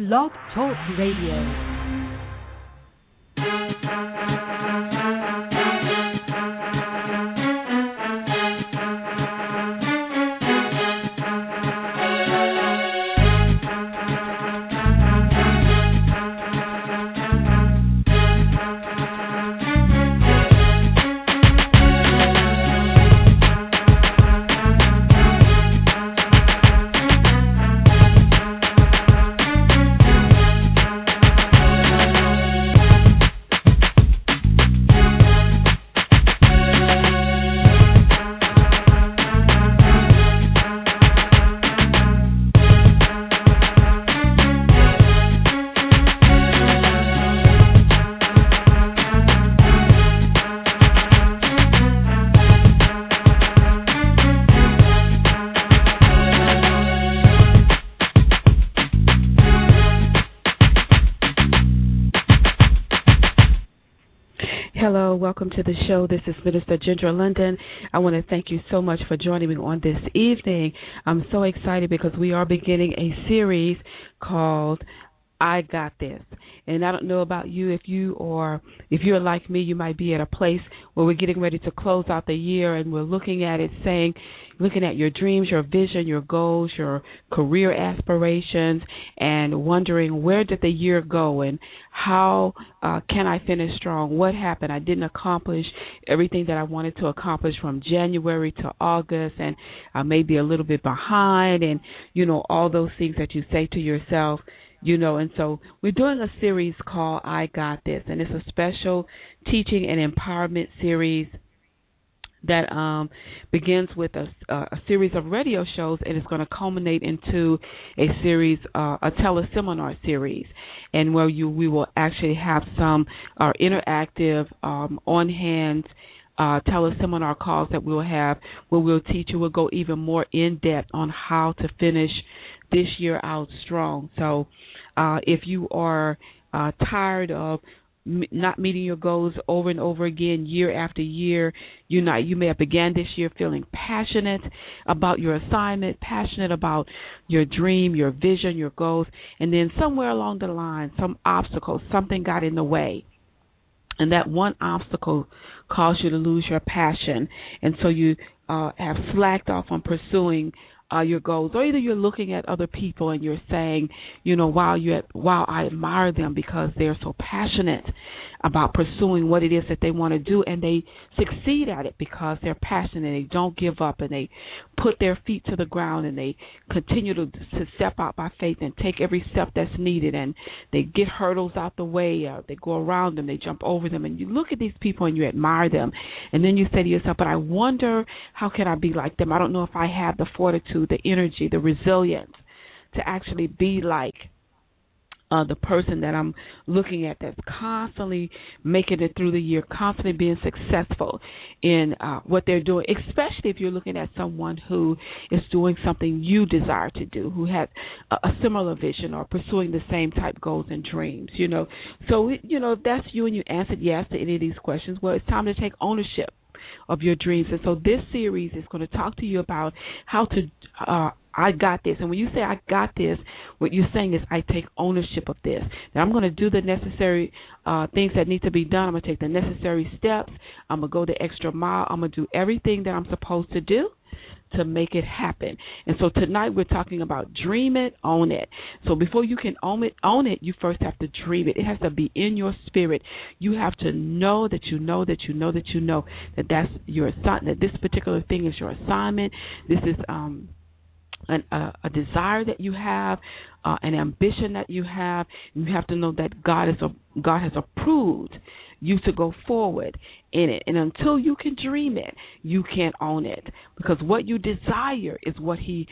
Blog Talk Radio. Welcome to the show. This is Minister Ginger London. I want to thank you so much for joining me on this evening. I'm so excited because we are beginning a series called I got this. And I don't know about you if you or if you're like me, you might be at a place where we're getting ready to close out the year and we're looking at it saying, looking at your dreams, your vision, your goals, your career aspirations, and wondering where did the year go and how uh, can I finish strong? What happened? I didn't accomplish everything that I wanted to accomplish from January to August, and I may be a little bit behind, and you know all those things that you say to yourself you know and so we're doing a series called i got this and it's a special teaching and empowerment series that um, begins with a, a, series of radio shows and it's going to culminate into a series, uh, a teleseminar series, and where you we will actually have some uh, interactive, um, on hand. Uh, teleseminar calls that we'll have where we'll teach you, we'll go even more in depth on how to finish this year out strong. So, uh, if you are uh, tired of not meeting your goals over and over again year after year. You not you may have began this year feeling passionate about your assignment passionate about your dream your vision your goals and then somewhere along the line some obstacle something got in the way. And that one obstacle caused you to lose your passion. And so you uh, have slacked off on pursuing uh, your goals, or either you're looking at other people and you're saying, you know, wow, you wow, I admire them because they're so passionate about pursuing what it is that they want to do and they succeed at it because they're passionate and they don't give up and they put their feet to the ground and they continue to, to step out by faith and take every step that's needed and they get hurdles out the way uh, they go around them they jump over them and you look at these people and you admire them and then you say to yourself but I wonder how can I be like them? I don't know if I have the fortitude the energy the resilience to actually be like uh, the person that I'm looking at that's constantly making it through the year, constantly being successful in uh, what they're doing, especially if you're looking at someone who is doing something you desire to do, who has a, a similar vision or pursuing the same type goals and dreams, you know. So, you know, if that's you and you answered yes to any of these questions, well, it's time to take ownership of your dreams. And so this series is going to talk to you about how to uh, I got this. And when you say I got this, what you're saying is I take ownership of this. Now I'm going to do the necessary uh, things that need to be done. I'm going to take the necessary steps. I'm going to go the extra mile. I'm going to do everything that I'm supposed to do to make it happen. And so tonight we're talking about dream it, own it. So before you can own it, own it, you first have to dream it. It has to be in your spirit. You have to know that you know that you know that you know that that's your assignment. That this particular thing is your assignment. This is um an, a, a desire that you have, uh, an ambition that you have. You have to know that God is a, God has approved you to go forward in it. And until you can dream it, you can't own it because what you desire is what he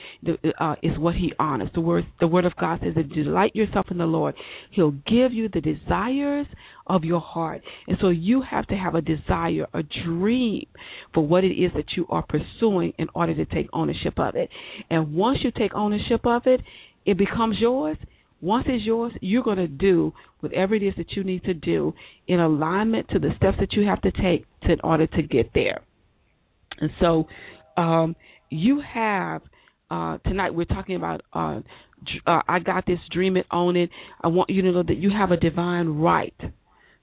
uh, is what he honors. The word the word of God says delight yourself in the Lord. He'll give you the desires of your heart. And so you have to have a desire, a dream for what it is that you are pursuing in order to take ownership of it. And once you take ownership of it, it becomes yours once it's yours, you're going to do whatever it is that you need to do in alignment to the steps that you have to take to, in order to get there. And so um, you have uh, tonight we're talking about uh, uh, I got this, dream it, own it. I want you to know that you have a divine right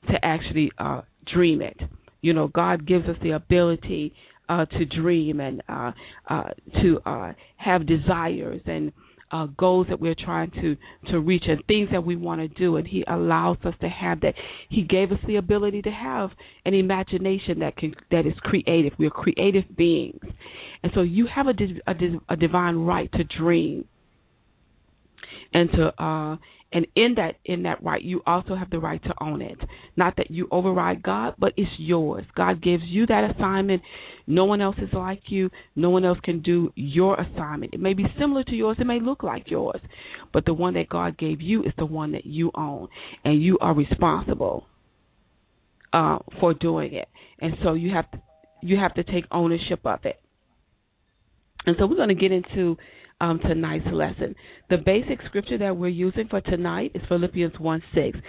to actually uh, dream it. You know, God gives us the ability uh, to dream and uh, uh, to uh, have desires and uh, goals that we're trying to to reach and things that we want to do, and He allows us to have that. He gave us the ability to have an imagination that can that is creative. We're creative beings, and so you have a a, a divine right to dream and to uh and in that in that right you also have the right to own it. Not that you override god but it's yours. God gives you that assignment. No one else is like you. No one else can do your assignment. It may be similar to yours. It may look like yours. But the one that god gave you is the one that you own. And you are responsible uh for doing it. And so you have to you have to take ownership of it. And so we're going to get into um, tonight's lesson. The basic scripture that we're using for tonight is Philippians 1 6.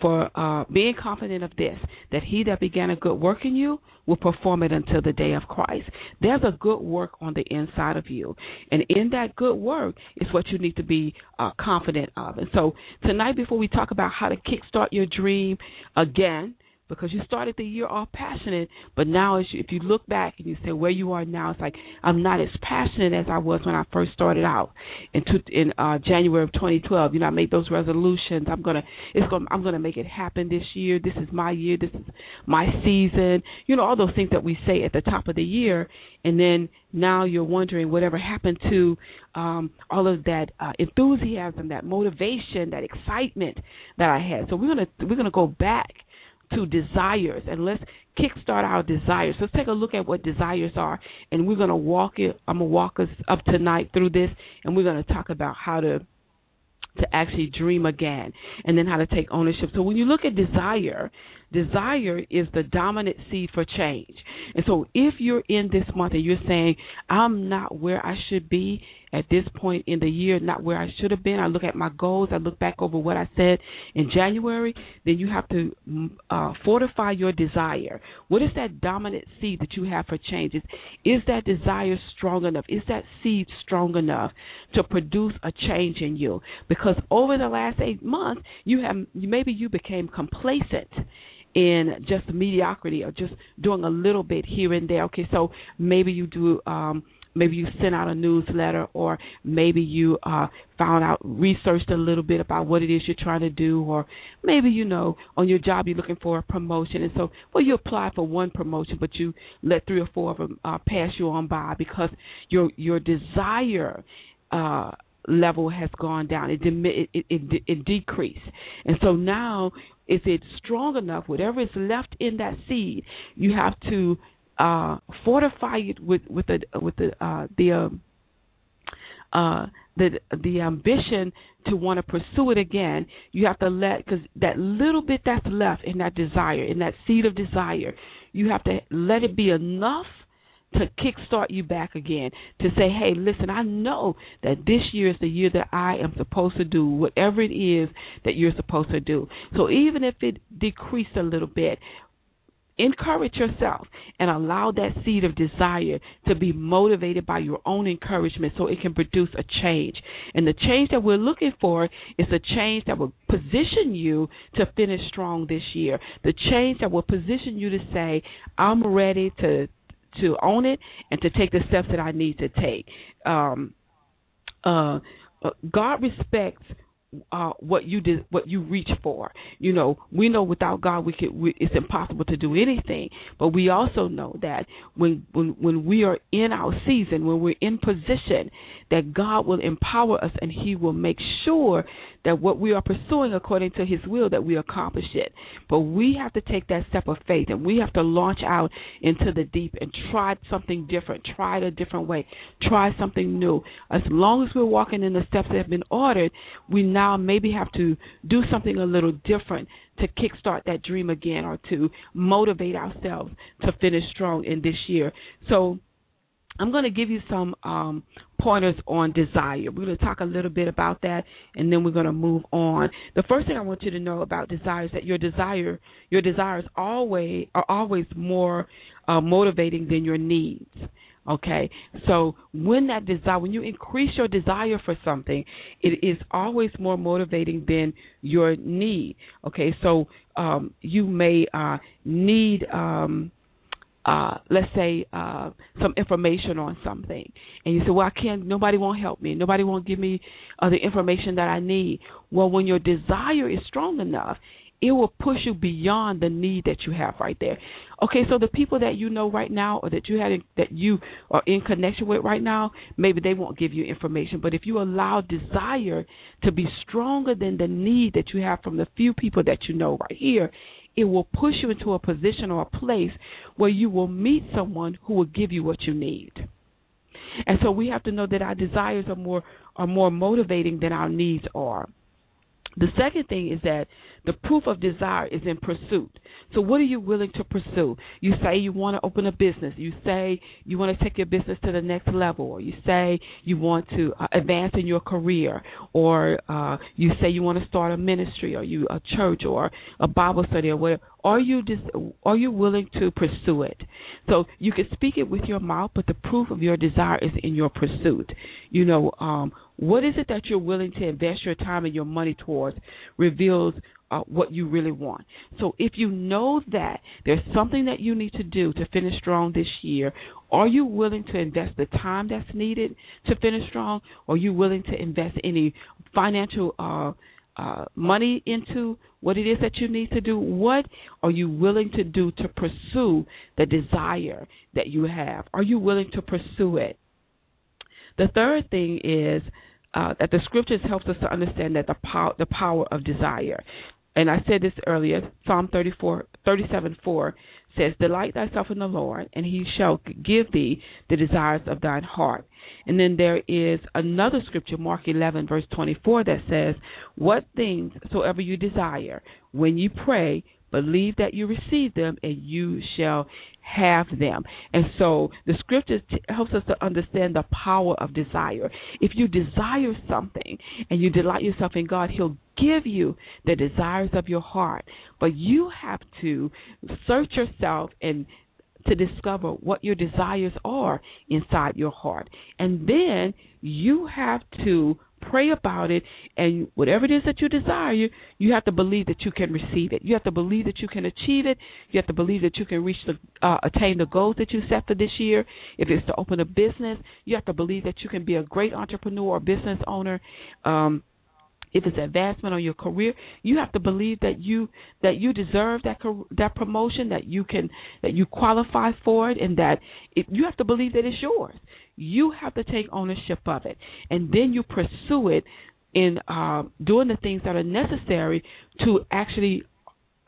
For uh, being confident of this, that he that began a good work in you will perform it until the day of Christ. There's a good work on the inside of you. And in that good work is what you need to be uh, confident of. And so tonight, before we talk about how to kickstart your dream again, because you started the year all passionate, but now as you, if you look back and you say where you are now, it's like I'm not as passionate as I was when I first started out in two, in uh, January of 2012. You know, I made those resolutions. I'm gonna it's gonna I'm gonna make it happen this year. This is my year. This is my season. You know, all those things that we say at the top of the year, and then now you're wondering whatever happened to um, all of that uh, enthusiasm, that motivation, that excitement that I had. So we're gonna we're gonna go back to desires and let's kickstart our desires. Let's take a look at what desires are and we're to walk it I'm to walk us up tonight through this and we're to talk about how to to actually dream again and then how to take ownership. So when you look at desire, desire is the dominant seed for change. And so if you're in this month and you're saying, I'm not where I should be at this point in the year, not where I should have been, I look at my goals, I look back over what I said in January, then you have to mm, uh, fortify your desire. What is that dominant seed that you have for changes? Is that desire strong enough? Is that seed strong enough to produce a change in you? Because over the last eight months, you have maybe you became complacent in just mediocrity or just doing a little bit here and there. Okay, so maybe you do um maybe you sent out a newsletter or maybe you uh found out researched a little bit about what it is you're trying to do or maybe you know on your job you're looking for a promotion and so well you apply for one promotion but you let three or four of them uh pass you on by because your your desire uh level has gone down. It, it it it, it decreased, and so now is it strong enough? Whatever is left in that seed, you have to uh, fortify it with with the with the uh, the um, uh, the the ambition to want to pursue it again. You have to let because that little bit that's left in that desire, in that seed of desire, you have to let it be enough to kickstart you back again to say, hey, listen, I know that this year is the year that I am supposed to do whatever it is that you're supposed to do. So even if it decreased a little bit, encourage yourself and allow that seed of desire to be motivated by your own encouragement so it can produce a change. And the change that we're looking for is a change that will position you to finish strong this year. The change that will position you to say, I'm ready to to own it and to take the steps that I need to take. Um, uh, uh, God respects uh, what you did, what you reach for. You know, we know without God, we could. We, it's impossible to do anything. But we also know that when when when we are in our season, when we're in position, that God will empower us and He will make sure that what we are pursuing according to His will, that we accomplish it. But we have to take that step of faith and we have to launch out into the deep and try something different, try it a different way, try something new. As long as we're walking in the steps that have been ordered, we now maybe have to do something a little different to kickstart that dream again or to motivate ourselves to finish strong in this year. So I'm going to give you some um, pointers on desire. We're going to talk a little bit about that, and then we're going to move on. The first thing I want you to know about desire is that your desire, your desires always are always more uh, motivating than your needs. Okay, so when that desire, when you increase your desire for something, it is always more motivating than your need. Okay, so um, you may uh, need, um, uh, let's say, uh, some information on something, and you say, "Well, I can't. Nobody won't help me. Nobody won't give me uh, the information that I need." Well, when your desire is strong enough, it will push you beyond the need that you have right there. Okay, so the people that you know right now or that you had in, that you are in connection with right now, maybe they won't give you information, but if you allow desire to be stronger than the need that you have from the few people that you know right here, it will push you into a position or a place where you will meet someone who will give you what you need. And so we have to know that our desires are more are more motivating than our needs are. The second thing is that the proof of desire is in pursuit. So, what are you willing to pursue? You say you want to open a business. You say you want to take your business to the next level, or you say you want to uh, advance in your career, or uh, you say you want to start a ministry, or you a church, or a Bible study, or whatever. Are you dis- are you willing to pursue it? So you can speak it with your mouth, but the proof of your desire is in your pursuit. You know, um, what is it that you're willing to invest your time and your money towards reveals uh, what you really want. So if you know that there's something that you need to do to finish strong this year, are you willing to invest the time that's needed to finish strong? Are you willing to invest any financial uh, uh, money into what it is that you need to do? What are you willing to do to pursue the desire that you have? Are you willing to pursue it? The third thing is uh, that the scriptures helps us to understand that the power the power of desire and I said this earlier, Psalm 34, 37 4 says, Delight thyself in the Lord, and he shall give thee the desires of thine heart. And then there is another scripture, Mark 11, verse 24, that says, What things soever you desire, when you pray, believe that you receive them, and you shall have them. And so the scripture t- helps us to understand the power of desire. If you desire something and you delight yourself in God, He'll give you the desires of your heart. But you have to search yourself and to discover what your desires are inside your heart. And then you have to pray about it, and whatever it is that you desire, you have to believe that you can receive it. You have to believe that you can achieve it. You have to believe that you can reach the uh, attain the goals that you set for this year. If it's to open a business, you have to believe that you can be a great entrepreneur or business owner. Um, if it's advancement on your career, you have to believe that you that you deserve that that promotion, that you can that you qualify for it, and that it, you have to believe that it's yours. You have to take ownership of it, and then you pursue it in uh, doing the things that are necessary to actually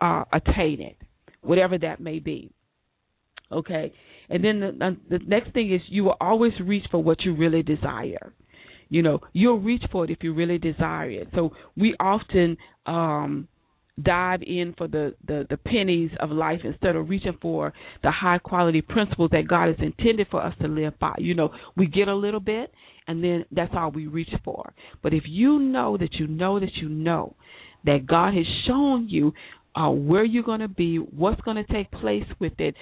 uh, attain it, whatever that may be. Okay, and then the, the next thing is you will always reach for what you really desire. You know you'll reach for it if you really desire it. So we often um dive in for the, the, the pennies of life instead of reaching for the high quality principles that God has intended for us to live by. You know, we get a little bit and then that's all we reach for. But if you know that you know that you know that God has shown you uh, where you're going to be, what's going to take place with it,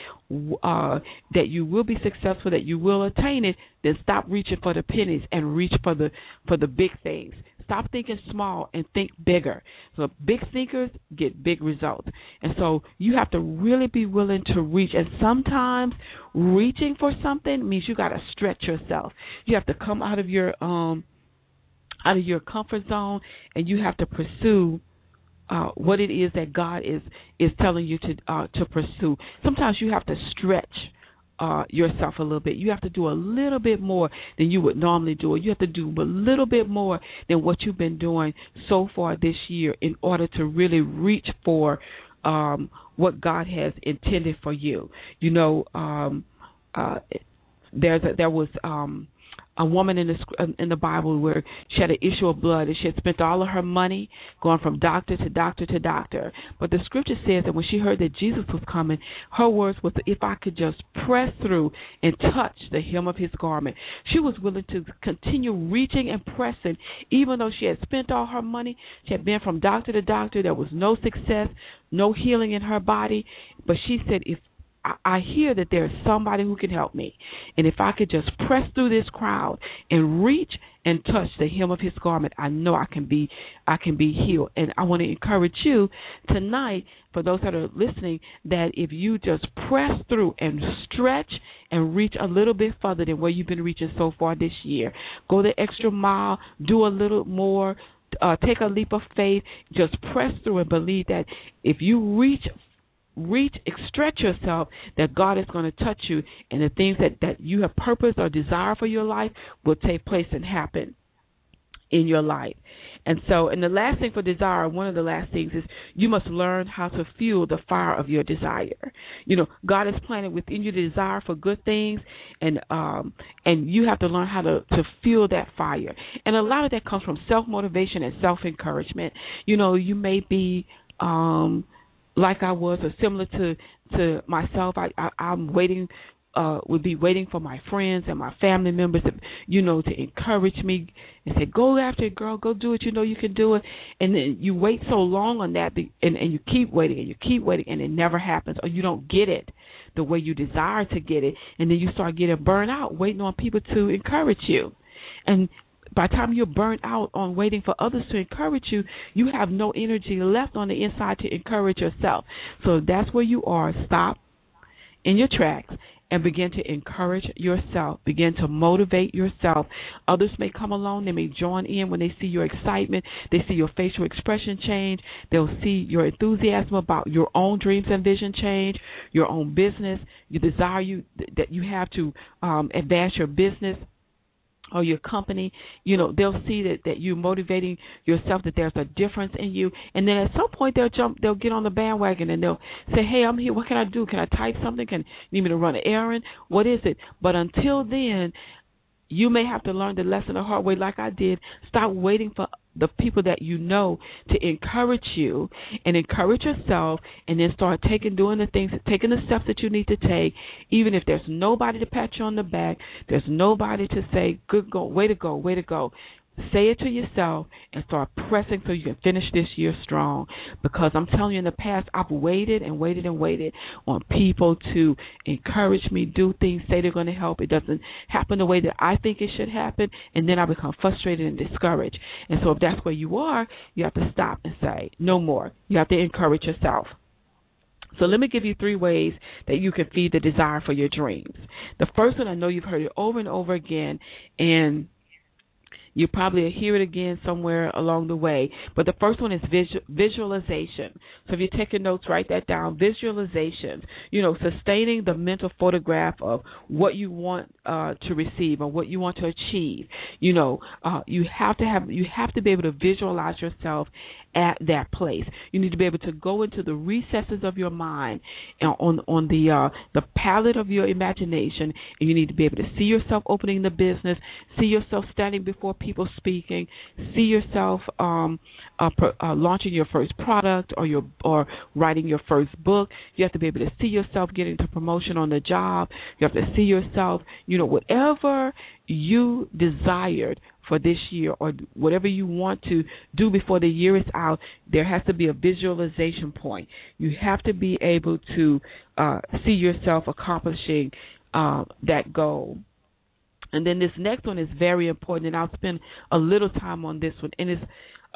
uh, that you will be successful, that you will attain it, then stop reaching for the pennies and reach for the for the big things. Stop thinking small and think bigger. So big thinkers get big results. And so you have to really be willing to reach. And sometimes reaching for something means you got to stretch yourself. You have to come out of your um out of your comfort zone and you have to pursue uh, what it is that God is is telling you to uh, to pursue. Sometimes you have to stretch uh, yourself a little bit. You have to do a little bit more than you would normally do. You have to do a little bit more than what you've been doing so far this year in order to really reach for um, what God has intended for you. You know, um, uh, there's a, there was um, a woman in the um, in the Bible where she had an issue of blood and she had spent all of her money going from doctor to doctor to doctor. But the scripture says that when she heard that Jesus was coming, her words was, "If I could just press through and touch the hem of His garment," she was willing to continue reaching and pressing, even though she had spent all her money. She had been from doctor to doctor. There was no success, no healing in her body. But she said, "If I, hear that there's somebody who can help me. And if I could just press through this crowd and reach and touch the hem of his garment, I know I can be I can be healed. And I want to encourage you tonight, for those that are listening, that if you just press through and stretch and reach a little bit further than where you've been reaching so far this year, go the extra mile, do a little more, uh, take a leap of faith, just press through and believe that if you reach reach stretch yourself that God is going to touch you and the things that that you have purpose or desire for your life will take place and happen in your life. And so, and the last thing for desire, one of the last things is you must learn how to fuel the fire of your desire. You know, God has planted within you the desire for good things, and um, and you have to learn how to to fuel that fire. And a lot of that comes from self motivation and self encouragement. You know, you may be um like I was or similar to to myself. I, I I'm waiting uh would be waiting for my friends and my family members to you know to encourage me and say go after it girl. Go do it. You know you can do it. And then you wait so long on that and and you keep waiting and you keep waiting and it never happens or you don't get it the way you desire to get it. And then you start getting burned out waiting on people to encourage you. And by the time you're burnt out on waiting for others to encourage you, you have no energy left on the inside to encourage yourself. So that's where you are. Stop in your tracks and begin to encourage yourself. Begin to motivate yourself. Others may come along, they may join in when they see your excitement, they see your facial expression change, they'll see your enthusiasm about your own dreams and vision change, your own business, your desire you that you have to um, advance your business or your company, you know, they'll see that that you're motivating yourself, that there's a difference in you, and then at some point they'll jump, they'll get on the bandwagon and they'll say, "Hey, I'm here. What can I do? Can I type something? Can you need me to run an errand? What is it?" But until then, you may have to learn the lesson the hard way, like I did. Stop waiting for the people that you know to encourage you and encourage yourself, and then start taking, doing the things, taking the steps that you need to take. Even if there's nobody to pat you on the back, there's nobody to say, "Good go, way to go, way to go." Say it to yourself and start pressing so you can finish this year strong. Because I'm telling you, in the past, I've waited and waited and waited on people to encourage me, do things, say they're going to help. It doesn't happen the way that I think it should happen, and then I become frustrated and discouraged. And so, if that's where you are, you have to stop and say, no more. You have to encourage yourself. So let me give you three ways that you can feed the desire for your dreams. The first one, I know you've heard it over and over again, and you probably hear it again somewhere along the way. But the first one is visual, visualization. So if you're taking notes, write that down. Visualization. You know, sustaining the mental photograph of what you want uh, to receive or what you want to achieve. You know, uh, you have to have you have to be able to visualize yourself at that place. You need to be able to go into the recesses of your mind and on on the uh, the palette of your imagination, and you need to be able to see yourself opening the business, see yourself standing before people speaking, see yourself um, uh, pro, uh, launching your first product or your or writing your first book. You have to be able to see yourself getting to promotion on the job. You have to see yourself, you know, whatever you desired for this year or whatever you want to do before the year is out, there has to be a visualization point. You have to be able to uh, see yourself accomplishing uh, that goal. And then this next one is very important, and I'll spend a little time on this one, and it's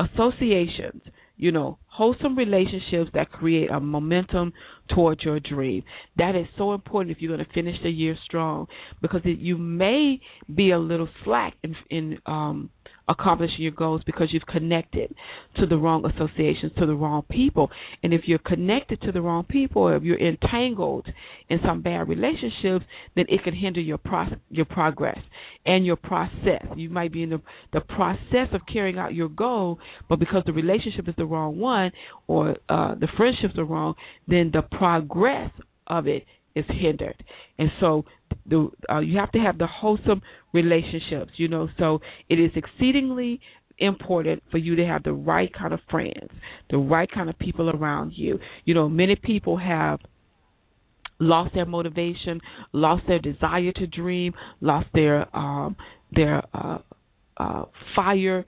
associations you know, wholesome relationships that create a momentum towards your dream. That is so important if you're going to finish the year strong because you may be a little slack in, in um, accomplishing your goals because you've connected to the wrong associations, to the wrong people. And if you're connected to the wrong people, or if you're entangled in some bad relationships, then it can hinder your pro- your progress and your process. You might be in the the process of carrying out your goal, but because the relationship is the wrong one or uh, the friendships are wrong, then the progress of it is hindered. And so the uh, you have to have the wholesome relationships, you know. So it is exceedingly important for you to have the right kind of friends, the right kind of people around you. You know, many people have lost their motivation, lost their desire to dream, lost their um their uh uh fire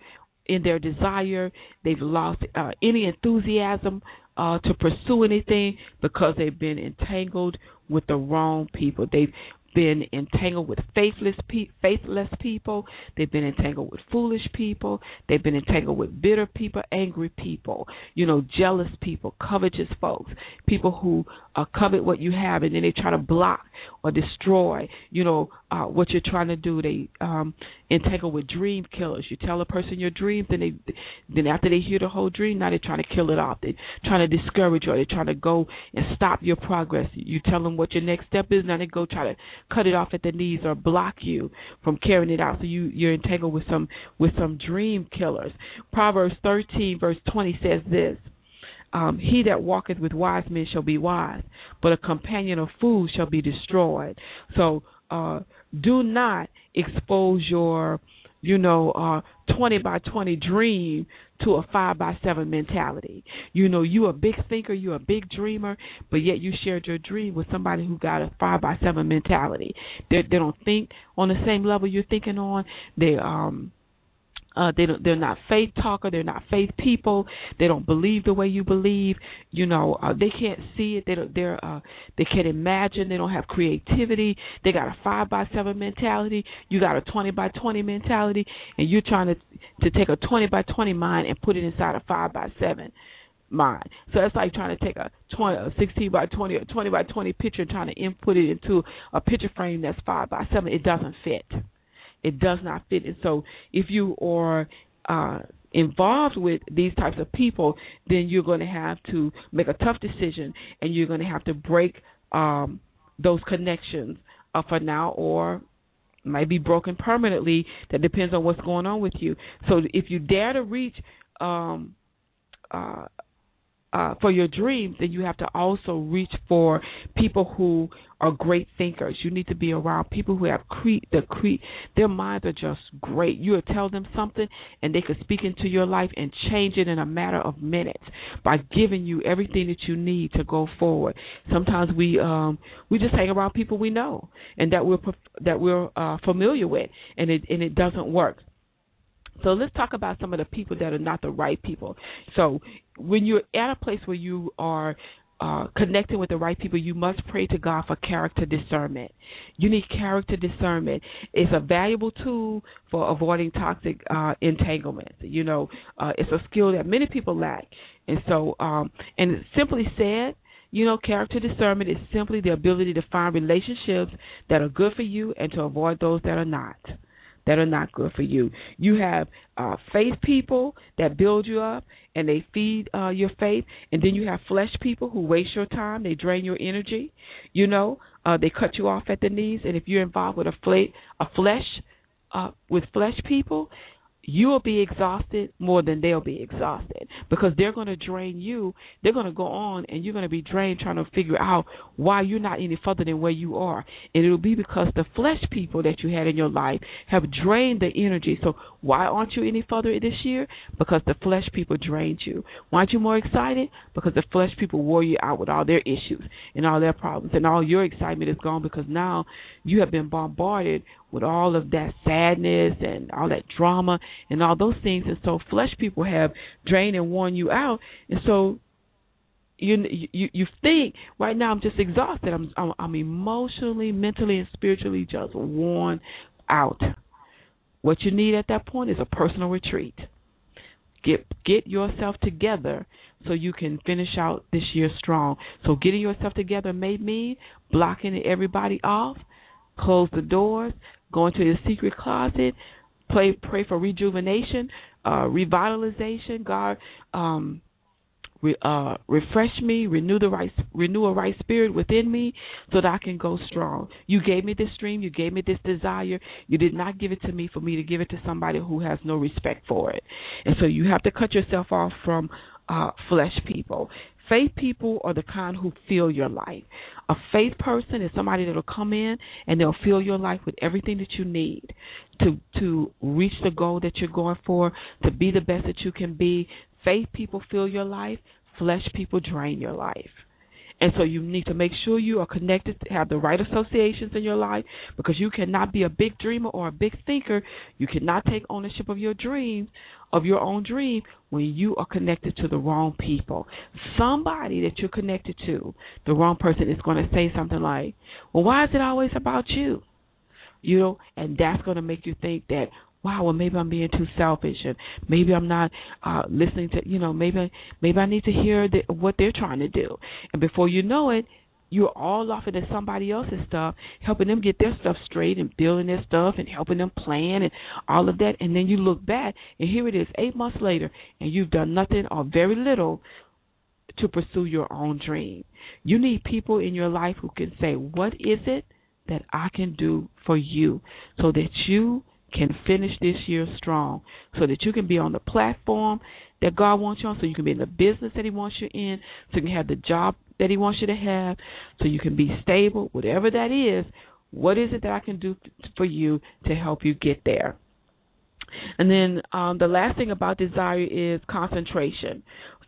in their desire. They've lost uh, any enthusiasm uh, to pursue anything because they've been entangled with the wrong people. They've been entangled with faithless pe- faithless people. They've been entangled with foolish people. They've been entangled with bitter people, angry people, you know, jealous people, covetous folks, people who uh, covet what you have and then they try to block or destroy, you know, uh, what you're trying to do. They um, entangle with dream killers. You tell a person your dreams, then they, then after they hear the whole dream, now they're trying to kill it off. They're trying to discourage you. Or they're trying to go and stop your progress. You tell them what your next step is, now they go try to cut it off at the knees or block you from carrying it out. So you you're entangled with some with some dream killers. Proverbs 13 verse 20 says this um, he that walketh with wise men shall be wise, but a companion of fools shall be destroyed. So uh, do not expose your, you know, uh, 20 by 20 dream to a 5 by 7 mentality. You know, you're a big thinker, you're a big dreamer, but yet you shared your dream with somebody who got a 5 by 7 mentality. They, they don't think on the same level you're thinking on. They, um, uh, they don't, they're not faith talker. They're not faith people. They don't believe the way you believe. You know, uh, they can't see it. They don't. They're. Uh, they can't imagine. They don't have creativity. They got a five by seven mentality. You got a twenty by twenty mentality, and you're trying to to take a twenty by twenty mind and put it inside a five by seven mind. So it's like trying to take a 20, a 16 by 20 or 20 by 20 picture and trying to input it into a picture frame that's 5 by 7. It doesn't fit it does not fit. And so if you are uh, involved with these types of people, then you're going to have to make a tough decision and you're going to have to break um, those connections uh, for now or might be broken permanently. That depends on what's going on with you. So if you dare to reach um, uh, uh, for your dreams, then you have to also reach for people who are great thinkers. You need to be around people who have cre- the cre- their minds are just great. You will tell them something, and they could speak into your life and change it in a matter of minutes by giving you everything that you need to go forward. Sometimes we um, we just hang around people we know and that we're that we're uh, familiar with, and it and it doesn't work. So let's talk about some of the people that are not the right people. So when you're at a place where you are uh, connecting with the right people, you must pray to God for character discernment. You need character discernment. It's a valuable tool for avoiding toxic uh, entanglements. You know, uh, it's a skill that many people lack. And so, um, and simply said, you know, character discernment is simply the ability to find relationships that are good for you and to avoid those that are not that are not good for you. You have uh, faith people that build you up and they feed uh, your faith, and then you have flesh people who waste your time, they drain your energy. You know, uh, they cut you off at the knees, and if you're involved with a, fle- a flesh uh, with flesh people, you will be exhausted more than they'll be exhausted because they're going to drain you. They're going to go on and you're going to be drained trying to figure out why you're not any further than where you are. And it'll be because the flesh people that you had in your life have drained the energy. So why aren't you any further this year? Because the flesh people drained you. Why aren't you more excited? Because the flesh people wore you out with all their issues and all their problems. And all your excitement is gone because now you have been bombarded with all of that sadness and all that drama and all those things. And so flesh people have drained and worn you out. And so you you you think right now I'm just exhausted. I'm I'm, I'm emotionally, mentally, and spiritually just worn out. What you need at that point is a personal retreat. Get get yourself together so you can finish out this year strong. So getting yourself together may mean blocking everybody off, close the doors, go into the secret closet, pray pray for rejuvenation, uh, revitalization. God, um, re, uh, refresh me, renew the right renew a right spirit within me, so that I can go strong. You gave me this dream, you gave me this desire. You did not give it to me for me to give it to somebody who has no respect for it, and so you have to cut yourself off from uh, flesh people. Faith people are the kind who fill your life. A faith person is somebody that'll come in and they'll fill your life with everything that you need to to reach the goal that you're going for, to be the best that you can be. Faith people fill your life, flesh people drain your life. And so you need to make sure you are connected, have the right associations in your life, because you cannot be a big dreamer or a big thinker. You cannot take ownership of your dreams, of your own dream, when you are connected to the wrong people. Somebody that you're connected to, the wrong person, is going to say something like, Well, why is it always about you? You know, and that's going to make you think that, wow, well maybe I'm being too selfish, and maybe I'm not uh listening to, you know, maybe maybe I need to hear the, what they're trying to do, and before you know it, you're all off into somebody else's stuff, helping them get their stuff straight and building their stuff and helping them plan and all of that, and then you look back and here it is, eight months later, and you've done nothing or very little to pursue your own dream. You need people in your life who can say, "What is it that I can do for you so that you can finish this year strong, so that you can be on the platform that God wants you on, so you can be in the business that He wants you in, so you can have the job that He wants you to have, so you can be stable, whatever that is. What is it that I can do for you to help you get there? And then um, the last thing about desire is concentration.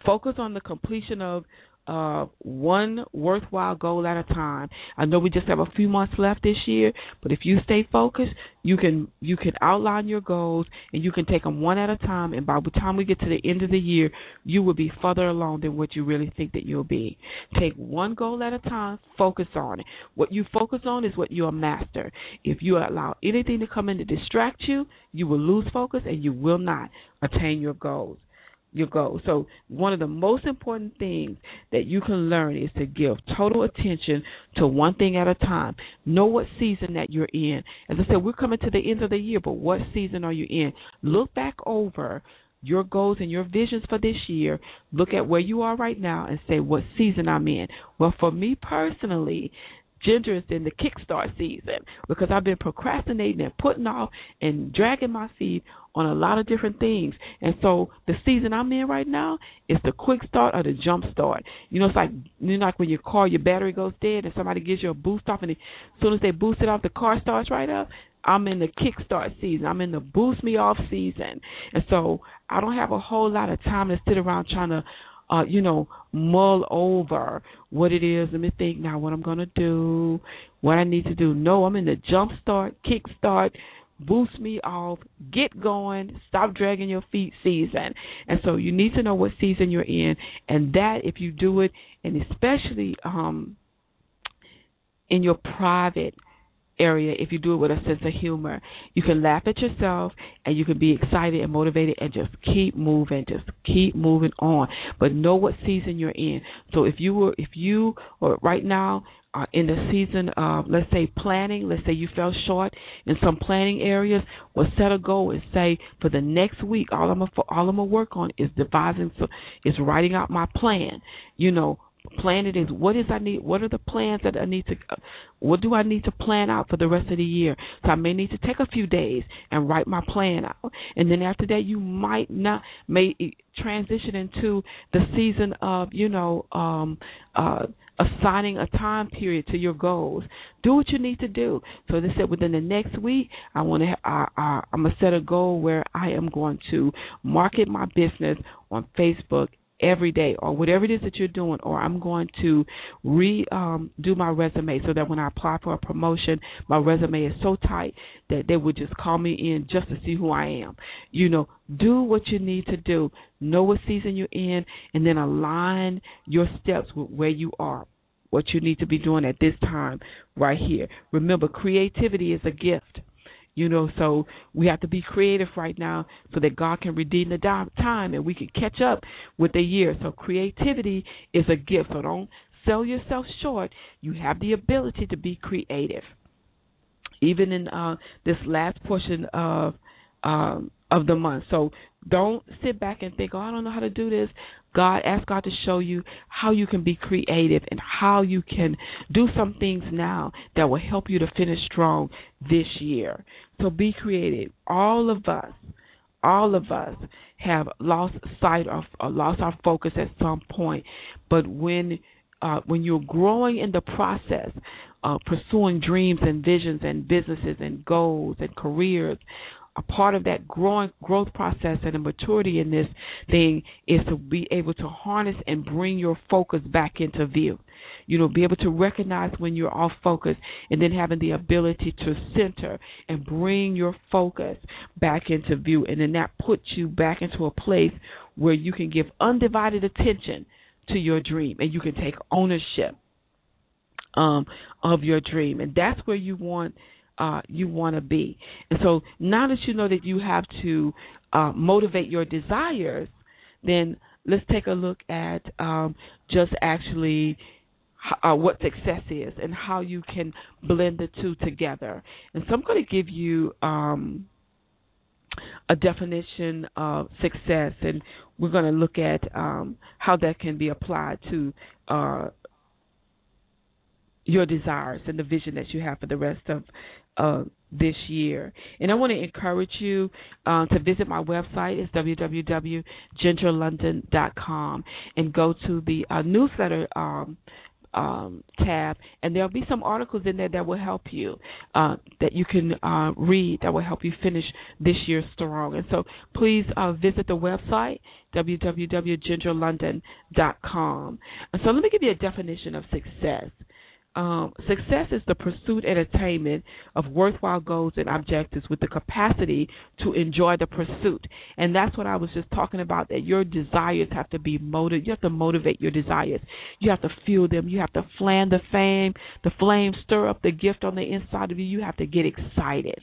Focus on the completion of uh, one worthwhile goal at a time. I know we just have a few months left this year, but if you stay focused, you can you can outline your goals and you can take them one at a time. And by the time we get to the end of the year, you will be further along than what you really think that you'll be. Take one goal at a time. Focus on it. What you focus on is what you'll master. If you allow anything to come in to distract you, you will lose focus and you will not attain your goals your goals. So one of the most important things that you can learn is to give total attention to one thing at a time. Know what season that you're in. As I said, we're coming to the end of the year, but what season are you in? Look back over your goals and your visions for this year. Look at where you are right now and say, what season I'm in. Well, for me personally, Ginger in the kickstart season because I've been procrastinating and putting off and dragging my feet on a lot of different things. And so the season I'm in right now is the quick start or the jump start. You know, it's like you know, like when your car your battery goes dead and somebody gives you a boost off, and as soon as they boost it off, the car starts right up. I'm in the kickstart season. I'm in the boost me off season, and so I don't have a whole lot of time to sit around trying to uh, you know, mull over what it is. Let me think now what I'm going to do, what I need to do. No, I'm in the jump start, kick start, boost me off, get going, stop dragging your feet season. And so you need to know what season you're in. And that, if you do it, and especially um, in your private area if you do it with a sense of humor. You can laugh at yourself and you can be excited and motivated and just keep moving, just keep moving on. But know what season you're in. So if you were if you or right now are in the season of let's say planning, let's say you fell short in some planning areas, well set a goal and say for the next week all I'm gonna, all I'm gonna work on is devising so is writing out my plan. You know, plan it is. What is I need what are the plans that I need to what do I need to plan out for the rest of the year? So I may need to take a few days and write my plan out. And then after that you might not may transition into the season of you know um uh assigning a time period to your goals. Do what you need to do. So they said within the next week I want to I, I I'm gonna set a goal where I am going to market my business on Facebook every day or whatever it is that you're doing or I'm going to re um do my resume so that when I apply for a promotion my resume is so tight that they would just call me in just to see who I am. You know, do what you need to do. Know what season you're in and then align your steps with where you are. What you need to be doing at this time right here. Remember creativity is a gift you know, so we have to be creative right now so that God can redeem the time and we can catch up with the year. So creativity is a gift. So don't sell yourself short. You have the ability to be creative. Even in uh, this last portion of um, of the month. So don't sit back and think, oh, I don't know how to do this. God, ask God to show you how you can be creative and how you can do some things now that will help you to finish strong this year. So be creative. All of us, all of us have lost sight of, or lost our focus at some point. But when uh, when you're growing in the process, uh, pursuing dreams and visions and businesses and goals and careers, a part of that growing growth process and the maturity in this thing is to be able to harness and bring your focus back into view. you know, be able to recognize when you're off focus and then having the ability to center and bring your focus back into view. And then that puts you back into a place where you can give undivided attention to your dream and you can take ownership um, of your dream. And that's where you want uh, you want to be. And so now that you know that you have to uh, motivate your desires, then let's take a look at um, just actually uh, what success is and how you can blend the two together. And so I'm going to give you um, a definition of success, and we're going to look at um, how that can be applied to uh, your desires and the vision that you have for the rest of this year. And I want to encourage you uh, to visit my website. It's www.gingerlondon.com and go to the uh, newsletter um, um, tab, and there'll be some articles in there that will help you, uh, that you can uh, read, that will help you finish this year strong. And so please uh, visit the website, www.gingerlondon.com. So let me give you a definition of success um, success is the pursuit and attainment of worthwhile goals and objectives with the capacity to enjoy the pursuit. And that's what I was just talking about that your desires have to be motivated. You have to motivate your desires. You have to feel them. You have to fan the flame, the flame, stir up the gift on the inside of you. You have to get excited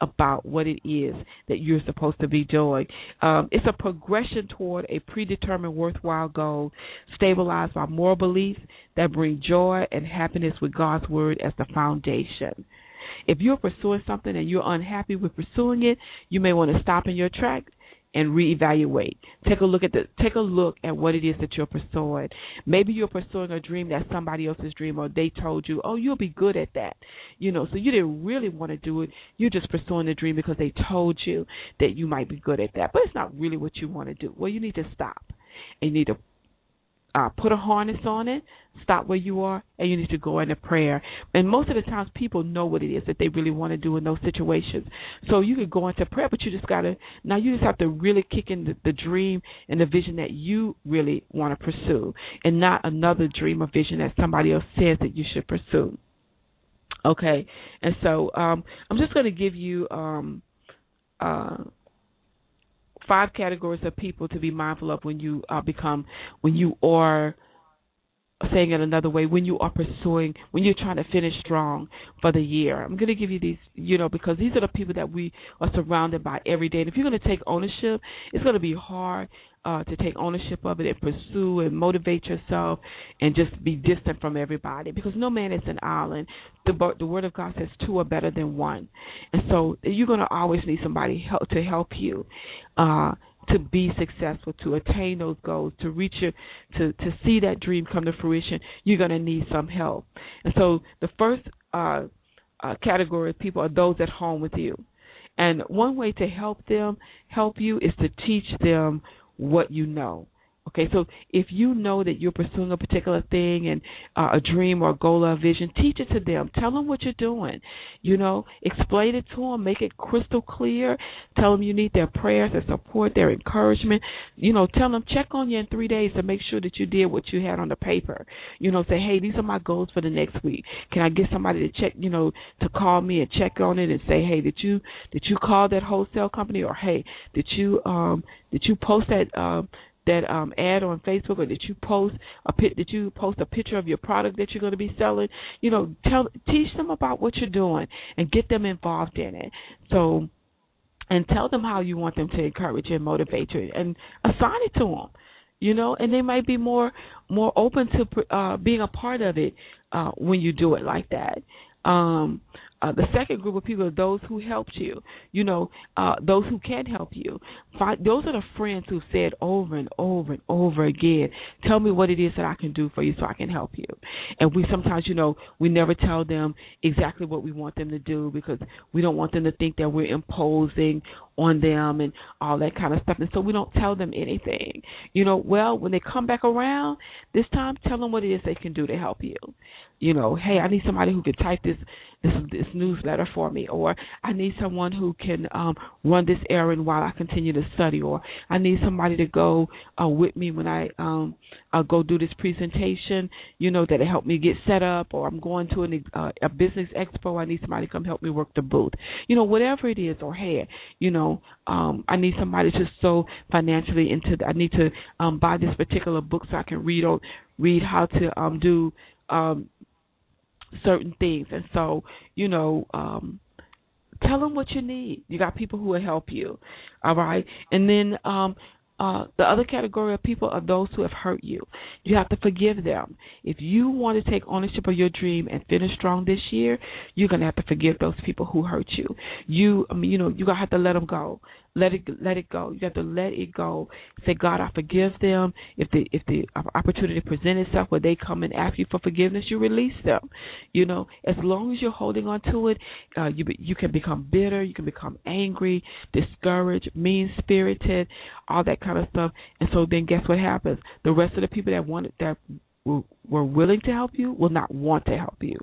about what it is that you're supposed to be doing. Um, it's a progression toward a predetermined worthwhile goal, stabilized by moral beliefs that bring joy and happiness with God's word as the foundation. If you're pursuing something and you're unhappy with pursuing it, you may want to stop in your track and reevaluate. Take a look at the take a look at what it is that you're pursuing. Maybe you're pursuing a dream that's somebody else's dream or they told you, "Oh, you'll be good at that." You know, so you didn't really want to do it. You're just pursuing the dream because they told you that you might be good at that. But it's not really what you want to do. Well, you need to stop. And you need to uh, put a harness on it, stop where you are, and you need to go into prayer. And most of the times, people know what it is that they really want to do in those situations. So you could go into prayer, but you just gotta now you just have to really kick in the, the dream and the vision that you really want to pursue, and not another dream or vision that somebody else says that you should pursue. Okay, and so um, I'm just going to give you um, uh, five categories of people to be mindful of when you uh, become when you are saying it another way when you are pursuing when you're trying to finish strong for the year. I'm going to give you these you know because these are the people that we are surrounded by every day. And if you're going to take ownership it's going to be hard uh, to take ownership of it and pursue and motivate yourself and just be distant from everybody because no man is an island. The the word of God says two are better than one, and so you're going to always need somebody help to help you. Uh, to be successful, to attain those goals, to reach your, to to see that dream come to fruition, you're going to need some help. And so the first uh, uh, category of people are those at home with you. And one way to help them help you is to teach them what you know. Okay, so if you know that you're pursuing a particular thing and uh, a dream or a goal or a vision, teach it to them. Tell them what you're doing. You know, explain it to them. Make it crystal clear. Tell them you need their prayers, their support, their encouragement. You know, tell them check on you in three days to make sure that you did what you had on the paper. You know, say, hey, these are my goals for the next week. Can I get somebody to check? You know, to call me and check on it and say, hey, did you did you call that wholesale company or hey, did you um did you post that um that um, ad on Facebook or did you post a did you post a picture of your product that you're going to be selling? You know, tell teach them about what you're doing and get them involved in it. So and tell them how you want them to encourage you and motivate you and assign it to them you know and they might be more more open to uh being a part of it uh when you do it like that um uh, the second group of people are those who helped you, you know, uh, those who can help you. Find, those are the friends who said over and over and over again, tell me what it is that I can do for you so I can help you. And we sometimes, you know, we never tell them exactly what we want them to do because we don't want them to think that we're imposing on them and all that kind of stuff. And so we don't tell them anything. You know, well, when they come back around this time, tell them what it is they can do to help you you know, hey, I need somebody who can type this this this newsletter for me, or I need someone who can um, run this errand while I continue to study, or I need somebody to go uh, with me when I um, I'll go do this presentation, you know, that help me get set up, or I'm going to an, uh, a business expo, I need somebody to come help me work the booth, you know, whatever it is, or hey, you know, um, I need somebody to so financially into, the, I need to um, buy this particular book so I can read or read how to um, do um, certain things. And so, you know, um, tell them what you need. You got people who will help you. All right. And then um, uh, the other category of people are those who have hurt you. You have to forgive them. If you want to take ownership of your dream and finish strong this year, you're gonna have to forgive those people who hurt you. You, I mean, you know, you're gonna have to let them go. Let it, let it go. You have to let it go. Say, God, I forgive them. If the if the opportunity presents itself where they come and ask you for forgiveness, you release them. You know, as long as you're holding on to it, uh, you you can become bitter. You can become angry, discouraged, mean spirited, all that kind of stuff. And so then guess what happens? The rest of the people that wanted that were willing to help you will not want to help you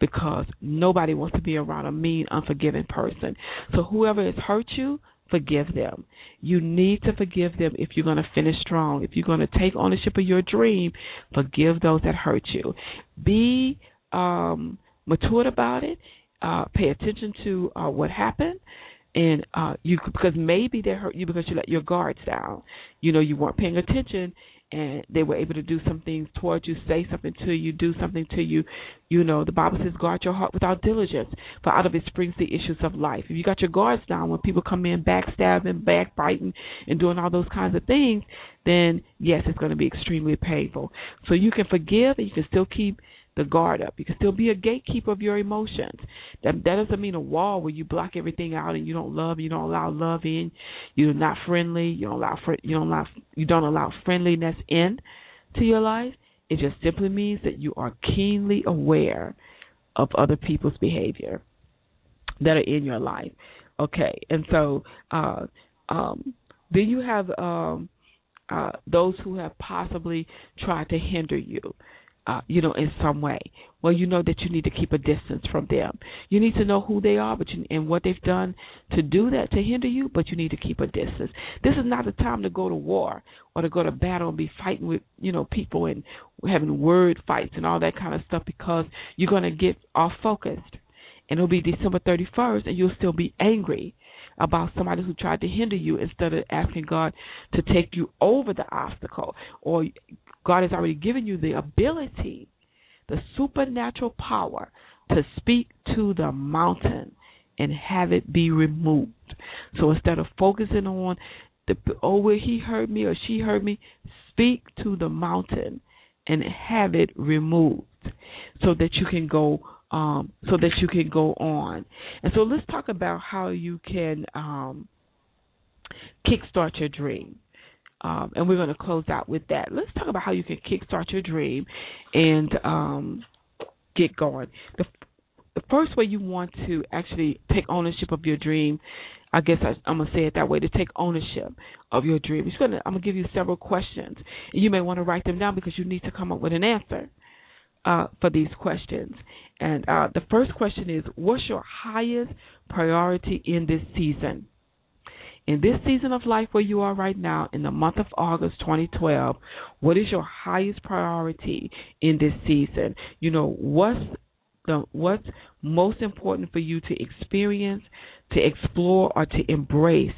because nobody wants to be around a mean, unforgiving person. So whoever has hurt you, forgive them. You need to forgive them if you're going to finish strong. If you're going to take ownership of your dream, forgive those that hurt you. Be um, matured about it. Uh, pay attention to uh, what happened and uh you because maybe they hurt you because you let your guards down you know you weren't paying attention and they were able to do some things towards you say something to you do something to you. You know the bible says guard your heart without diligence for out of it springs the issues of life. If you got your guards down when people come in backstabbing backbiting and doing all those kinds of things then yes it's going to be extremely painful. So you can forgive and you can still keep the guard up. You can still be a gatekeeper of your emotions. That that doesn't mean a wall where you block everything out and you don't love, you don't allow love in, you're not friendly, you don't allow you don't allow you don't allow friendliness in to your life. It just simply means that you are keenly aware of other people's behavior that are in your life. Okay, and so uh, um, then you have um, uh, those who have possibly tried to hinder you uh, you know, in some way. Well, you know that you need to keep a distance from them. You need to know who they are, but you, and what they've done to do that to hinder you. But you need to keep a distance. This is not the time to go to war or to go to battle and be fighting with you know people and having word fights and all that kind of stuff because you're going to get off focused. And it'll be December 31st, and you'll still be angry about somebody who tried to hinder you instead of asking God to take you over the obstacle or God has already given you the ability, the supernatural power to speak to the mountain and have it be removed. So instead of focusing on the oh where he heard me or she heard me, speak to the mountain and have it removed so that you can go um, so that you can go on. And so let's talk about how you can um, kickstart your dream. Um, and we're going to close out with that. Let's talk about how you can kickstart your dream and um, get going. The, the first way you want to actually take ownership of your dream, I guess I, am gonna say it that way, to take ownership of your dream. Gonna, I'm gonna give you several questions. You may want to write them down because you need to come up with an answer uh, for these questions. And uh, the first question is, what's your highest priority in this season? in this season of life where you are right now, in the month of August 2012, what is your highest priority in this season? You know, what's the what's most important for you to experience, to explore, or to embrace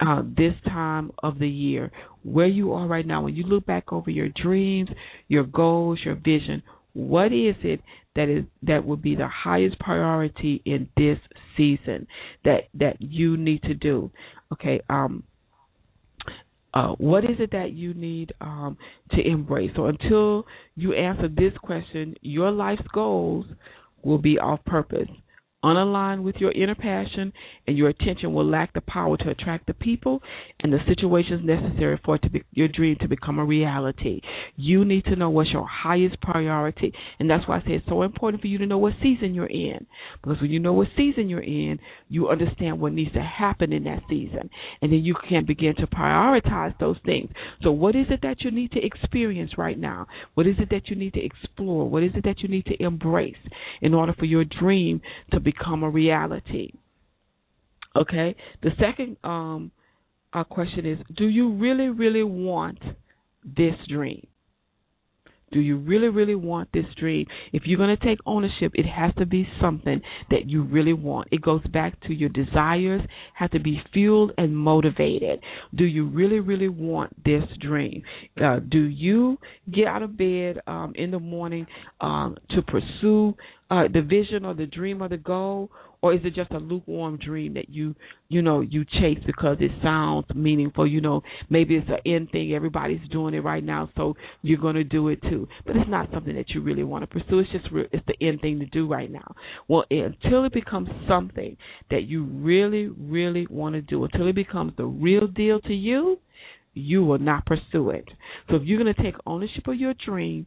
uh, this time of the year? Where you are right now, when you look back over your dreams, your goals, your vision, what is it that is that would be the highest priority in this season that that you need to do okay um uh, what is it that you need um, to embrace? So until you answer this question, your life's goals will be off purpose. Unaligned with your inner passion, and your attention will lack the power to attract the people and the situations necessary for to be, your dream to become a reality. You need to know what's your highest priority, and that's why I say it's so important for you to know what season you're in. Because when you know what season you're in, you understand what needs to happen in that season, and then you can begin to prioritize those things. So, what is it that you need to experience right now? What is it that you need to explore? What is it that you need to embrace in order for your dream to become a reality? Okay. The second um, uh, question is: Do you really, really want this dream? Do you really, really want this dream? If you're going to take ownership, it has to be something that you really want. It goes back to your desires, have to be fueled and motivated. Do you really, really want this dream? Uh, do you get out of bed um, in the morning um, to pursue uh, the vision or the dream or the goal, or is it just a lukewarm dream that you you know you chase because it sounds meaningful? You know maybe it's an end thing. Everybody's doing it right now so you're going to do it too. But it's not something that you really want to pursue. It's just re- it's the end thing to do right now. Well until it becomes something that you really really want to do until it becomes the real deal to you you will not pursue it. So if you're going to take ownership of your dream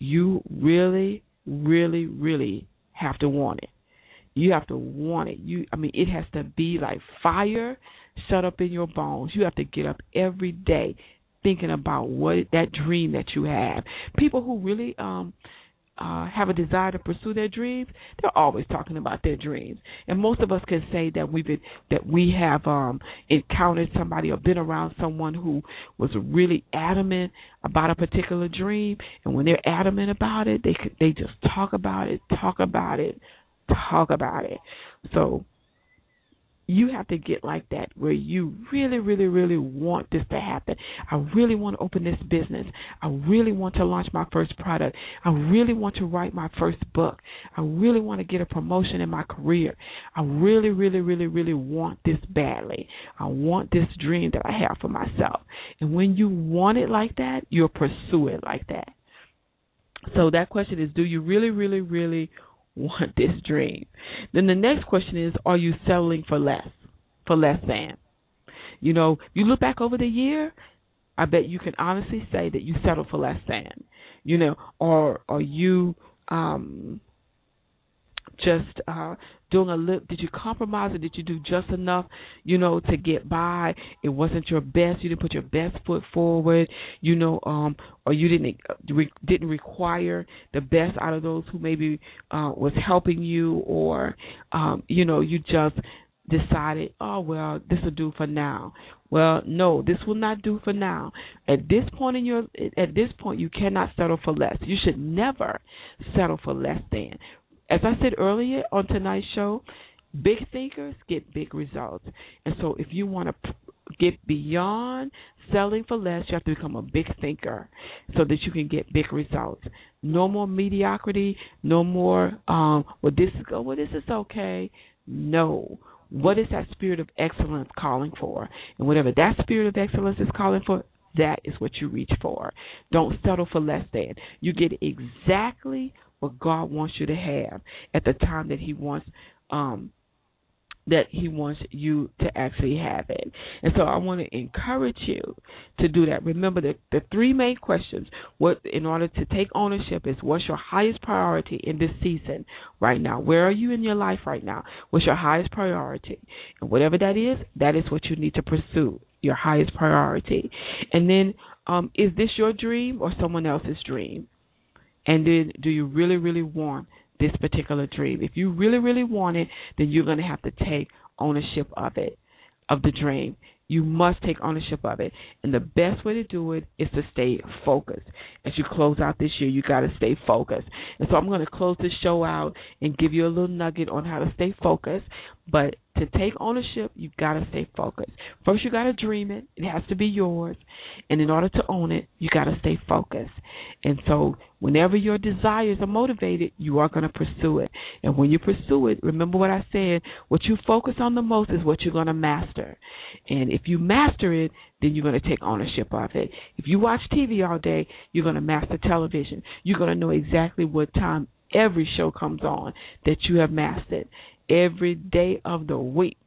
you really really really have to want it you have to want it. You I mean it has to be like fire shut up in your bones. You have to get up every day thinking about what that dream that you have. People who really um uh, have a desire to pursue their dreams, they're always talking about their dreams. And most of us can say that we've been, that we have um, encountered somebody or been around someone who was really adamant about a particular dream. And when they're adamant about it, they they just talk about it, talk about it, talk about it. So you have to get like that where you really, really, really want this to happen. I really want to open this business. I really want to launch my first product. I really want to write my first book. I really want to get a promotion in my career. I really, really, really, really want this badly. I want this dream that I have for myself. And when you want it like that, you'll pursue it like that. So that question is do you really, really, really want this dream. Then the next question is, are you settling for less, for less than? You know, you look back over the year, I bet you can honestly say that you settled for less than. You know, or are you um just uh doing a little did you compromise or did you do just enough you know to get by? It wasn't your best. You didn't put your best foot forward you know um or you didn't re- didn't require the best out of those who maybe uh was helping you or um you know you just decided oh well this will do for now. Well no this will not do for now. At this point in your at this point you cannot settle for less. You should never settle for less than as I said earlier on tonight's show, big thinkers get big results. And so if you want to get beyond selling for less, you have to become a big thinker so that you can get big results. No more mediocrity, no more um well this is oh, well this is okay. No. What is that spirit of excellence calling for? And whatever that spirit of excellence is calling for, that is what you reach for. Don't settle for less than. You get exactly what God wants you to have at the time that He wants um, that He wants you to actually have it. And so I want to encourage you to do that. Remember the the three main questions. What in order to take ownership is what's your highest priority in this season right now? Where are you in your life right now? What's your highest priority? And whatever that is, that is what you need to pursue. Your highest priority. And then um, is this your dream or someone else's dream? And then, do you really, really want this particular dream? If you really, really want it, then you're going to have to take ownership of it, of the dream. You must take ownership of it. And the best way to do it is to stay focused. As you close out this year, you got to stay focused. And so I'm going to close this show out and give you a little nugget on how to stay focused. But to take ownership, you've got to stay focused. First, you got to dream it. It has to be yours. And in order to own it, you got to stay focused. And so, whenever your desires are motivated, you are going to pursue it. And when you pursue it, remember what I said what you focus on the most is what you're going to master. And if you master it, then you're going to take ownership of it. If you watch TV all day, you're going to master television. You're going to know exactly what time every show comes on that you have mastered every day of the week.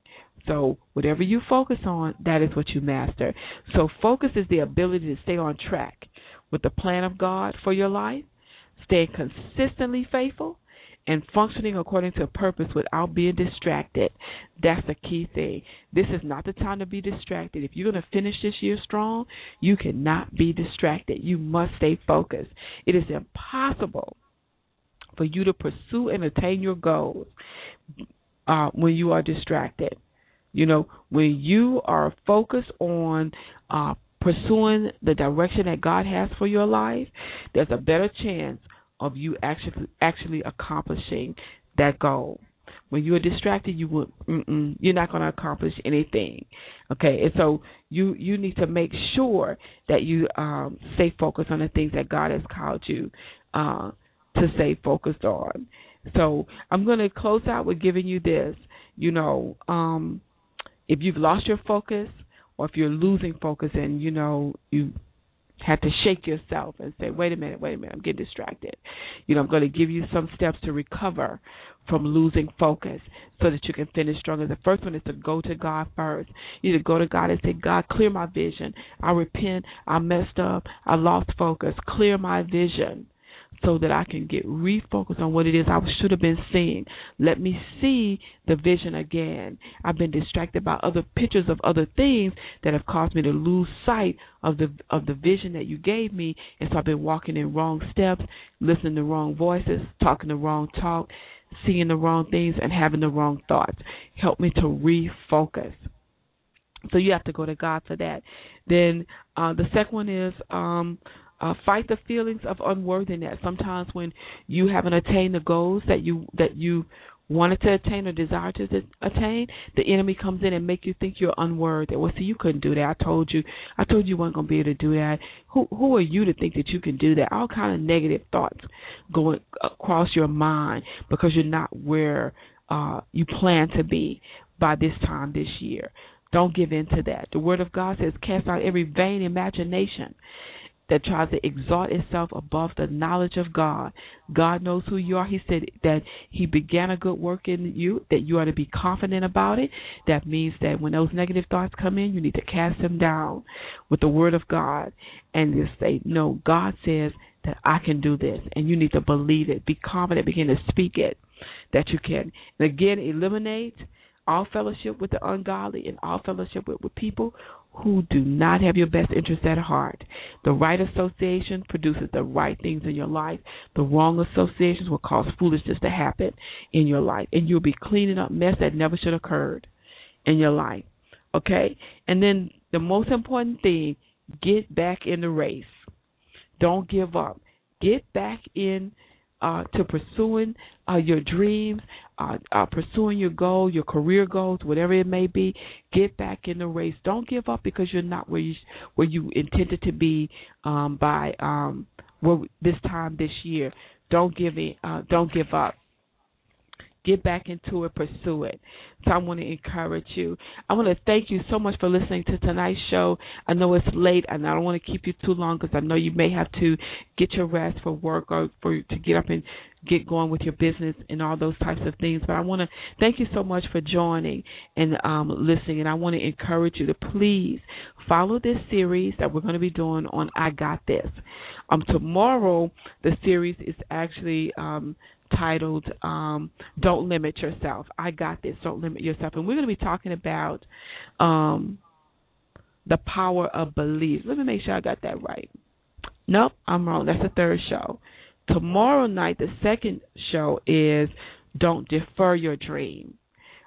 So, whatever you focus on, that is what you master. So, focus is the ability to stay on track with the plan of God for your life, staying consistently faithful, and functioning according to purpose without being distracted. That's the key thing. This is not the time to be distracted. If you're going to finish this year strong, you cannot be distracted. You must stay focused. It is impossible for you to pursue and attain your goals uh, when you are distracted. You know, when you are focused on uh, pursuing the direction that God has for your life, there's a better chance of you actually actually accomplishing that goal. When you are distracted, you will you're not going to accomplish anything. Okay, and so you you need to make sure that you um, stay focused on the things that God has called you uh, to stay focused on. So I'm going to close out with giving you this. You know, um, if you've lost your focus, or if you're losing focus, and you know you had to shake yourself and say, wait a minute, wait a minute, I'm getting distracted. You know, I'm going to give you some steps to recover from losing focus so that you can finish stronger. The first one is to go to God first. You need to go to God and say, God, clear my vision. I repent. I messed up. I lost focus. Clear my vision so that I can get refocused on what it is I should have been seeing. Let me see the vision again. I've been distracted by other pictures of other things that have caused me to lose sight of the of the vision that you gave me, and so I've been walking in wrong steps, listening to wrong voices, talking the wrong talk, seeing the wrong things, and having the wrong thoughts. Help me to refocus. So you have to go to God for that. Then uh, the second one is um, uh, fight the feelings of unworthiness. Sometimes when you haven't attained the goals that you that you wanted to attain or desire to attain, the enemy comes in and make you think you're unworthy. Well, see, you couldn't do that. I told you. I told you you weren't going to be able to do that. Who who are you to think that you can do that? All kind of negative thoughts going across your mind because you're not where uh, you plan to be by this time this year. Don't give in to that. The Word of God says, cast out every vain imagination that tries to exalt itself above the knowledge of God. God knows who you are. He said that He began a good work in you, that you are to be confident about it. That means that when those negative thoughts come in, you need to cast them down with the Word of God and just say, No, God says that I can do this. And you need to believe it. Be confident, begin to speak it that you can. And again, eliminate all fellowship with the ungodly and all fellowship with, with people who do not have your best interests at heart. The right association produces the right things in your life. The wrong associations will cause foolishness to happen in your life. And you'll be cleaning up mess that never should have occurred in your life. Okay? And then the most important thing, get back in the race. Don't give up. Get back in uh, to pursuing uh, your dreams, uh, uh, pursuing your goal, your career goals, whatever it may be. Get back in the race. Don't give up because you're not where you where you intended to be um, by um, well, this time this year. Don't give in. Uh, don't give up. Get back into it, pursue it. So I want to encourage you. I want to thank you so much for listening to tonight's show. I know it's late, and I don't want to keep you too long because I know you may have to get your rest for work or for to get up and get going with your business and all those types of things. But I want to thank you so much for joining and um, listening. And I want to encourage you to please follow this series that we're going to be doing on I Got This. Um, tomorrow, the series is actually um, titled um, "Don't Limit Yourself." I got this. Don't limit yourself, and we're going to be talking about um, the power of belief. Let me make sure I got that right. Nope, I'm wrong. That's the third show. Tomorrow night, the second show is "Don't Defer Your Dream."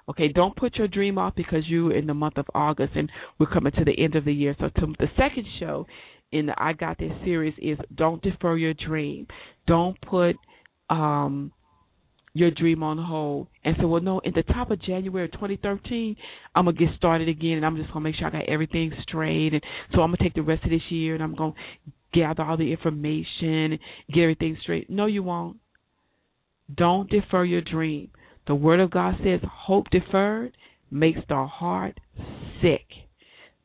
Okay, don't put your dream off because you're in the month of August and we're coming to the end of the year. So to, the second show in the I Got This series is don't defer your dream. Don't put um your dream on hold and say, well, no, in the top of January 2013, I'm going to get started again and I'm just going to make sure I got everything straight. And so I'm going to take the rest of this year and I'm going to gather all the information, get everything straight. No, you won't. Don't defer your dream. The Word of God says, hope deferred makes the heart sick.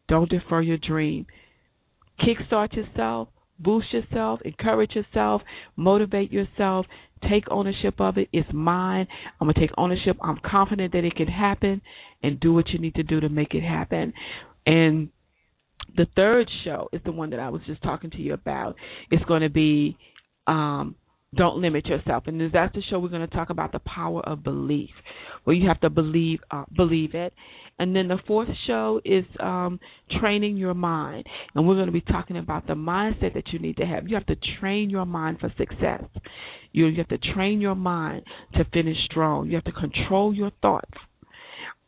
Don't defer your dream. Kickstart yourself boost yourself, encourage yourself, motivate yourself, take ownership of it. It's mine. I'm going to take ownership. I'm confident that it can happen and do what you need to do to make it happen. And the third show is the one that I was just talking to you about. It's going to be um, Don't Limit Yourself. And that's the show we're going to talk about the power of belief, where you have to believe uh, believe it. And then the fourth show is um, training your mind. And we're going to be talking about the mindset that you need to have. You have to train your mind for success. You, you have to train your mind to finish strong. You have to control your thoughts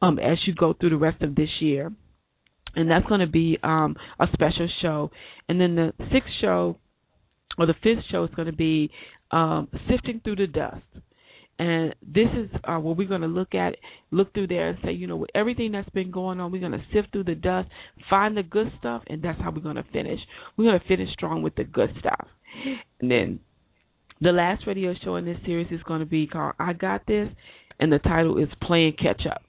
um, as you go through the rest of this year. And that's going to be um, a special show. And then the sixth show, or the fifth show, is going to be um, sifting through the dust. And this is uh, what we're going to look at, look through there and say, you know, with everything that's been going on, we're going to sift through the dust, find the good stuff, and that's how we're going to finish. We're going to finish strong with the good stuff. And then the last radio show in this series is going to be called I Got This, and the title is Playing Catch Up.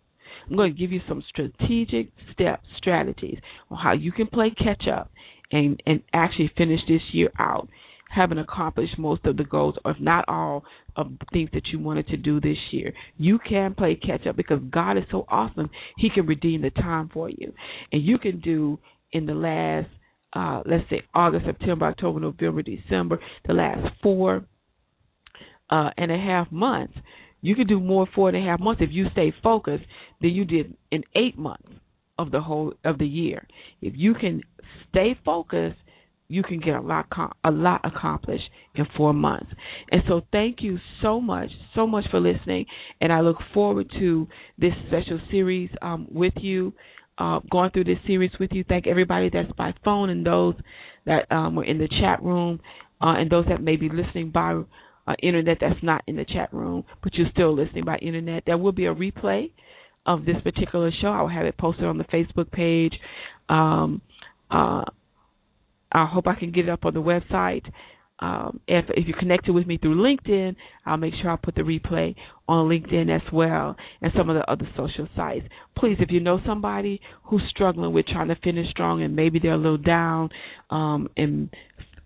I'm going to give you some strategic steps, strategies on how you can play catch up and, and actually finish this year out having accomplished most of the goals, or if not all, of the things that you wanted to do this year. You can play catch up because God is so awesome. He can redeem the time for you. And you can do in the last, uh, let's say, August, September, October, November, December, the last four uh, and a half months. You can do more four and a half months if you stay focused than you did in eight months of the whole of the year. If you can stay focused you can get a lot a lot accomplished in four months. And so, thank you so much, so much for listening. And I look forward to this special series um, with you, uh, going through this series with you. Thank everybody that's by phone and those that um, were in the chat room, uh, and those that may be listening by uh, internet that's not in the chat room, but you're still listening by internet. There will be a replay of this particular show. I will have it posted on the Facebook page. Um, uh, I hope I can get it up on the website. Um, if if you're connected with me through LinkedIn, I'll make sure I put the replay on LinkedIn as well and some of the other social sites. Please, if you know somebody who's struggling with trying to finish strong and maybe they're a little down um, and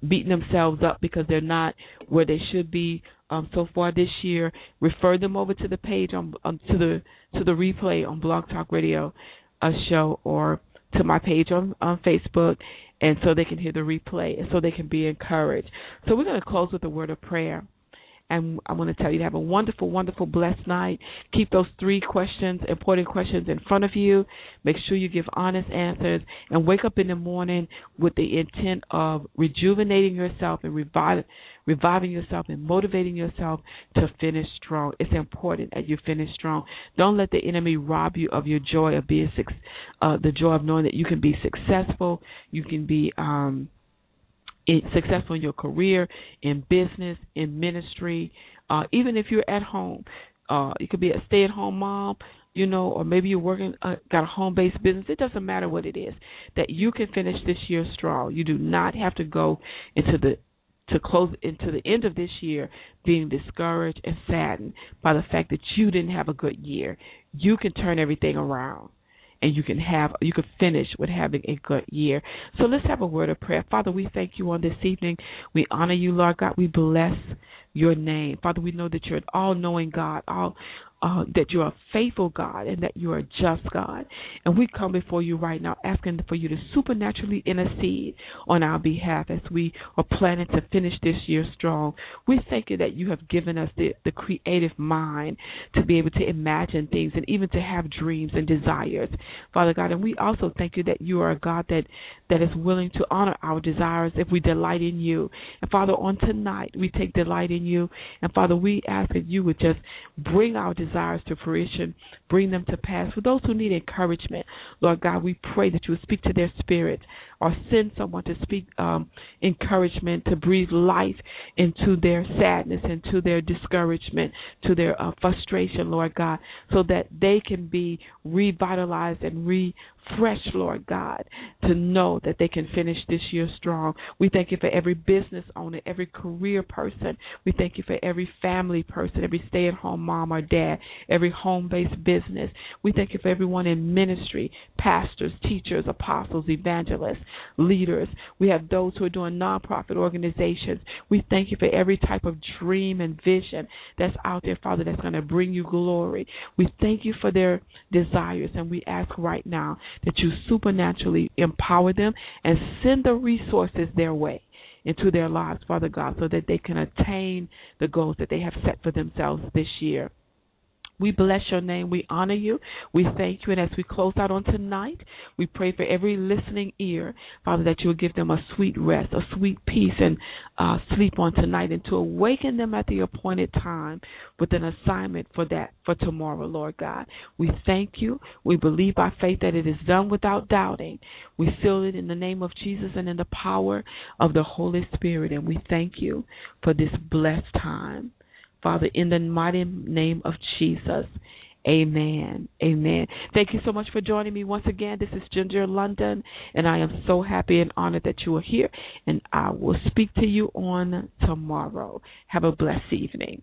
beating themselves up because they're not where they should be um, so far this year, refer them over to the page on, on to the to the replay on Blog Talk Radio, a show, or to my page on on Facebook and so they can hear the replay and so they can be encouraged. So we're going to close with a word of prayer. And I want to tell you to have a wonderful, wonderful, blessed night. Keep those three questions, important questions, in front of you. Make sure you give honest answers and wake up in the morning with the intent of rejuvenating yourself and reviving reviving yourself and motivating yourself to finish strong. It's important that you finish strong. Don't let the enemy rob you of your joy of being uh, the joy of knowing that you can be successful. You can be um, successful in your career, in business, in ministry, uh, even if you're at home. Uh, you could be a stay-at-home mom, you know, or maybe you're working, uh, got a home-based business. It doesn't matter what it is. That you can finish this year strong. You do not have to go into the to close into the end of this year being discouraged and saddened by the fact that you didn't have a good year. You can turn everything around and you can have you can finish with having a good year. So let's have a word of prayer. Father, we thank you on this evening. We honor you, Lord God. We bless your name. Father, we know that you're an all knowing God, all uh, that you are a faithful God and that you are a just God. And we come before you right now asking for you to supernaturally intercede on our behalf as we are planning to finish this year strong. We thank you that you have given us the, the creative mind to be able to imagine things and even to have dreams and desires, Father God. And we also thank you that you are a God that, that is willing to honor our desires if we delight in you. And Father, on tonight, we take delight in you. And Father, we ask that you would just bring our desires to fruition. Bring them to pass. For those who need encouragement, Lord God, we pray that you would speak to their spirit or send someone to speak um, encouragement, to breathe life into their sadness, into their discouragement, to their uh, frustration, Lord God, so that they can be revitalized and refreshed, Lord God, to know that they can finish this year strong. We thank you for every business owner, every career person. We thank you for every family person, every stay at home mom or dad, every home based business. We thank you for everyone in ministry, pastors, teachers, apostles, evangelists. Leaders. We have those who are doing nonprofit organizations. We thank you for every type of dream and vision that's out there, Father, that's going to bring you glory. We thank you for their desires, and we ask right now that you supernaturally empower them and send the resources their way into their lives, Father God, so that they can attain the goals that they have set for themselves this year. We bless your name. We honor you. We thank you. And as we close out on tonight, we pray for every listening ear, Father, that you will give them a sweet rest, a sweet peace, and uh, sleep on tonight, and to awaken them at the appointed time with an assignment for that for tomorrow, Lord God. We thank you. We believe by faith that it is done without doubting. We seal it in the name of Jesus and in the power of the Holy Spirit. And we thank you for this blessed time. Father, in the mighty name of Jesus. Amen. Amen. Thank you so much for joining me once again. This is Ginger London, and I am so happy and honored that you are here. And I will speak to you on tomorrow. Have a blessed evening.